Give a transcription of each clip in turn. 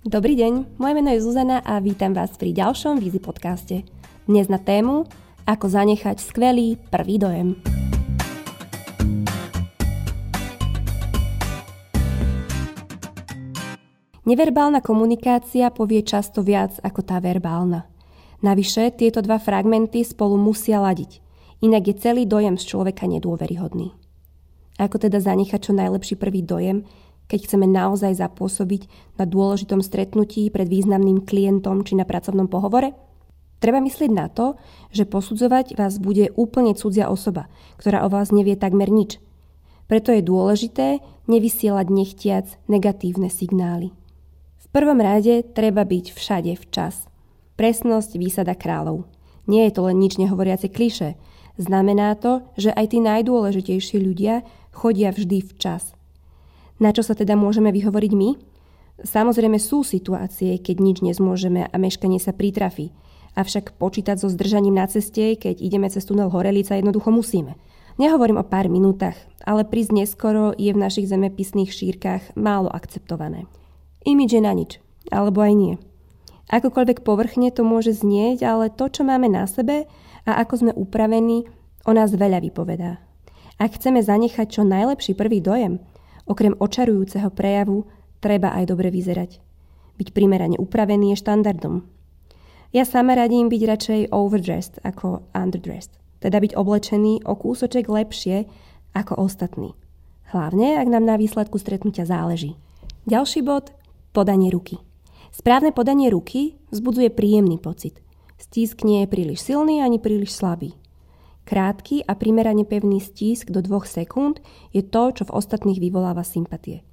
Dobrý deň, moje meno je Zuzana a vítam vás pri ďalšom Vízy podcaste. Dnes na tému Ako zanechať skvelý prvý dojem. Neverbálna komunikácia povie často viac ako tá verbálna. Navyše, tieto dva fragmenty spolu musia ladiť, inak je celý dojem z človeka nedôveryhodný. Ako teda zanechať čo najlepší prvý dojem, keď chceme naozaj zapôsobiť na dôležitom stretnutí pred významným klientom či na pracovnom pohovore? Treba myslieť na to, že posudzovať vás bude úplne cudzia osoba, ktorá o vás nevie takmer nič. Preto je dôležité nevysielať nechtiac negatívne signály. V prvom rade treba byť všade včas. Presnosť výsada kráľov. Nie je to len nič nehovoriace kliše. Znamená to, že aj tí najdôležitejší ľudia chodia vždy včas – na čo sa teda môžeme vyhovoriť my? Samozrejme sú situácie, keď nič nezmôžeme a meškanie sa pritrafí. Avšak počítať so zdržaním na ceste, keď ideme cez tunel Horelica, jednoducho musíme. Nehovorím o pár minútach, ale prísť neskoro je v našich zemepisných šírkach málo akceptované. Imidž je na nič, alebo aj nie. Akokoľvek povrchne to môže znieť, ale to, čo máme na sebe a ako sme upravení, o nás veľa vypovedá. Ak chceme zanechať čo najlepší prvý dojem, Okrem očarujúceho prejavu treba aj dobre vyzerať. Byť primerane upravený je štandardom. Ja sama radím byť radšej overdressed ako underdressed, teda byť oblečený o kúsoček lepšie ako ostatní. Hlavne, ak nám na výsledku stretnutia záleží. Ďalší bod – podanie ruky. Správne podanie ruky vzbudzuje príjemný pocit. Stísk nie je príliš silný ani príliš slabý. Krátky a primerane pevný stísk do dvoch sekúnd je to, čo v ostatných vyvoláva sympatie.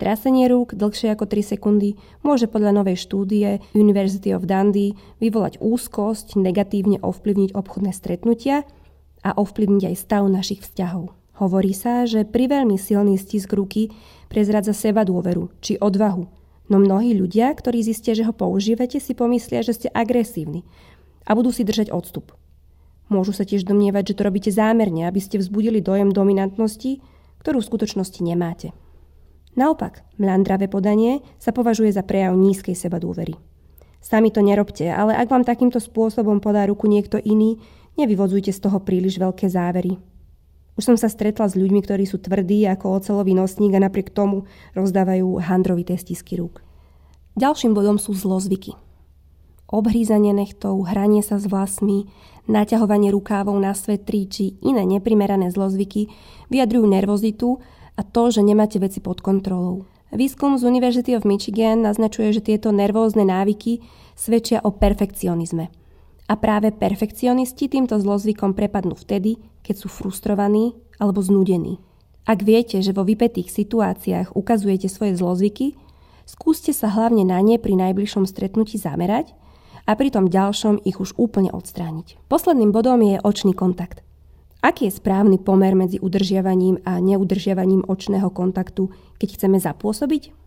Trasenie rúk dlhšie ako 3 sekundy môže podľa novej štúdie University of Dundee vyvolať úzkosť, negatívne ovplyvniť obchodné stretnutia a ovplyvniť aj stav našich vzťahov. Hovorí sa, že pri veľmi silný stisk ruky prezradza seba dôveru či odvahu, no mnohí ľudia, ktorí zistia, že ho používate, si pomyslia, že ste agresívni a budú si držať odstup. Môžu sa tiež domnievať, že to robíte zámerne, aby ste vzbudili dojem dominantnosti, ktorú v skutočnosti nemáte. Naopak, mlandravé podanie sa považuje za prejav nízkej seba dôvery. Sami to nerobte, ale ak vám takýmto spôsobom podá ruku niekto iný, nevyvodzujte z toho príliš veľké závery. Už som sa stretla s ľuďmi, ktorí sú tvrdí ako ocelový nosník a napriek tomu rozdávajú handrovité stisky rúk. Ďalším bodom sú zlozvyky obhrízanie nechtov, hranie sa s vlasmi, naťahovanie rukávov na svetri či iné neprimerané zlozvyky vyjadrujú nervozitu a to, že nemáte veci pod kontrolou. Výskum z University of Michigan naznačuje, že tieto nervózne návyky svedčia o perfekcionizme. A práve perfekcionisti týmto zlozvykom prepadnú vtedy, keď sú frustrovaní alebo znúdení. Ak viete, že vo vypetých situáciách ukazujete svoje zlozvyky, skúste sa hlavne na ne pri najbližšom stretnutí zamerať a pri tom ďalšom ich už úplne odstrániť. Posledným bodom je očný kontakt. Aký je správny pomer medzi udržiavaním a neudržiavaním očného kontaktu, keď chceme zapôsobiť?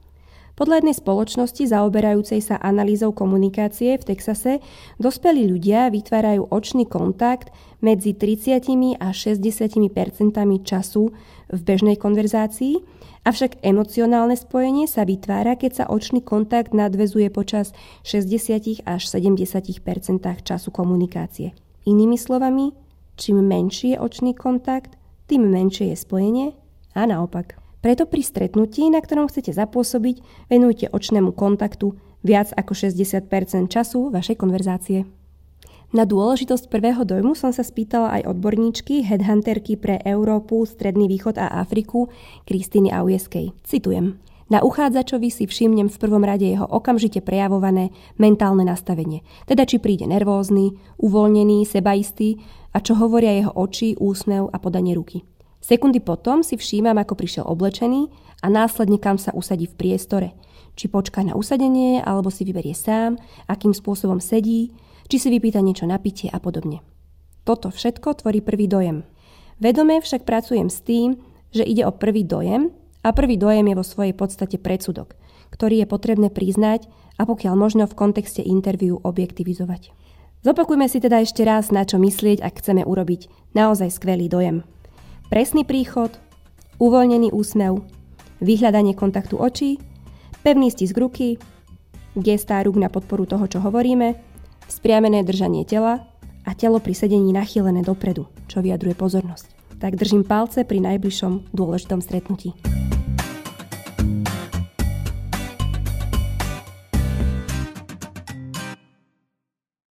Podľa jednej spoločnosti zaoberajúcej sa analýzou komunikácie v Texase dospelí ľudia vytvárajú očný kontakt medzi 30 a 60 percentami času v bežnej konverzácii Avšak emocionálne spojenie sa vytvára, keď sa očný kontakt nadvezuje počas 60 až 70% času komunikácie. Inými slovami, čím menší je očný kontakt, tým menšie je spojenie a naopak. Preto pri stretnutí, na ktorom chcete zapôsobiť, venujte očnému kontaktu viac ako 60% času vašej konverzácie. Na dôležitosť prvého dojmu som sa spýtala aj odborníčky, headhunterky pre Európu, Stredný východ a Afriku, Kristýny Aujeskej. Citujem. Na uchádzačovi si všimnem v prvom rade jeho okamžite prejavované mentálne nastavenie, teda či príde nervózny, uvoľnený, sebaistý a čo hovoria jeho oči, úsmev a podanie ruky. Sekundy potom si všímam, ako prišiel oblečený a následne kam sa usadí v priestore. Či počká na usadenie, alebo si vyberie sám, akým spôsobom sedí, či si vypýta niečo na pitie a podobne. Toto všetko tvorí prvý dojem. Vedome však pracujem s tým, že ide o prvý dojem a prvý dojem je vo svojej podstate predsudok, ktorý je potrebné priznať a pokiaľ možno v kontexte interviu objektivizovať. Zopakujme si teda ešte raz, na čo myslieť, ak chceme urobiť naozaj skvelý dojem. Presný príchod, uvoľnený úsmev, vyhľadanie kontaktu očí, pevný stisk ruky, gestá rúk na podporu toho, čo hovoríme, vzpriamené držanie tela a telo pri sedení nachýlené dopredu, čo vyjadruje pozornosť. Tak držím palce pri najbližšom dôležitom stretnutí.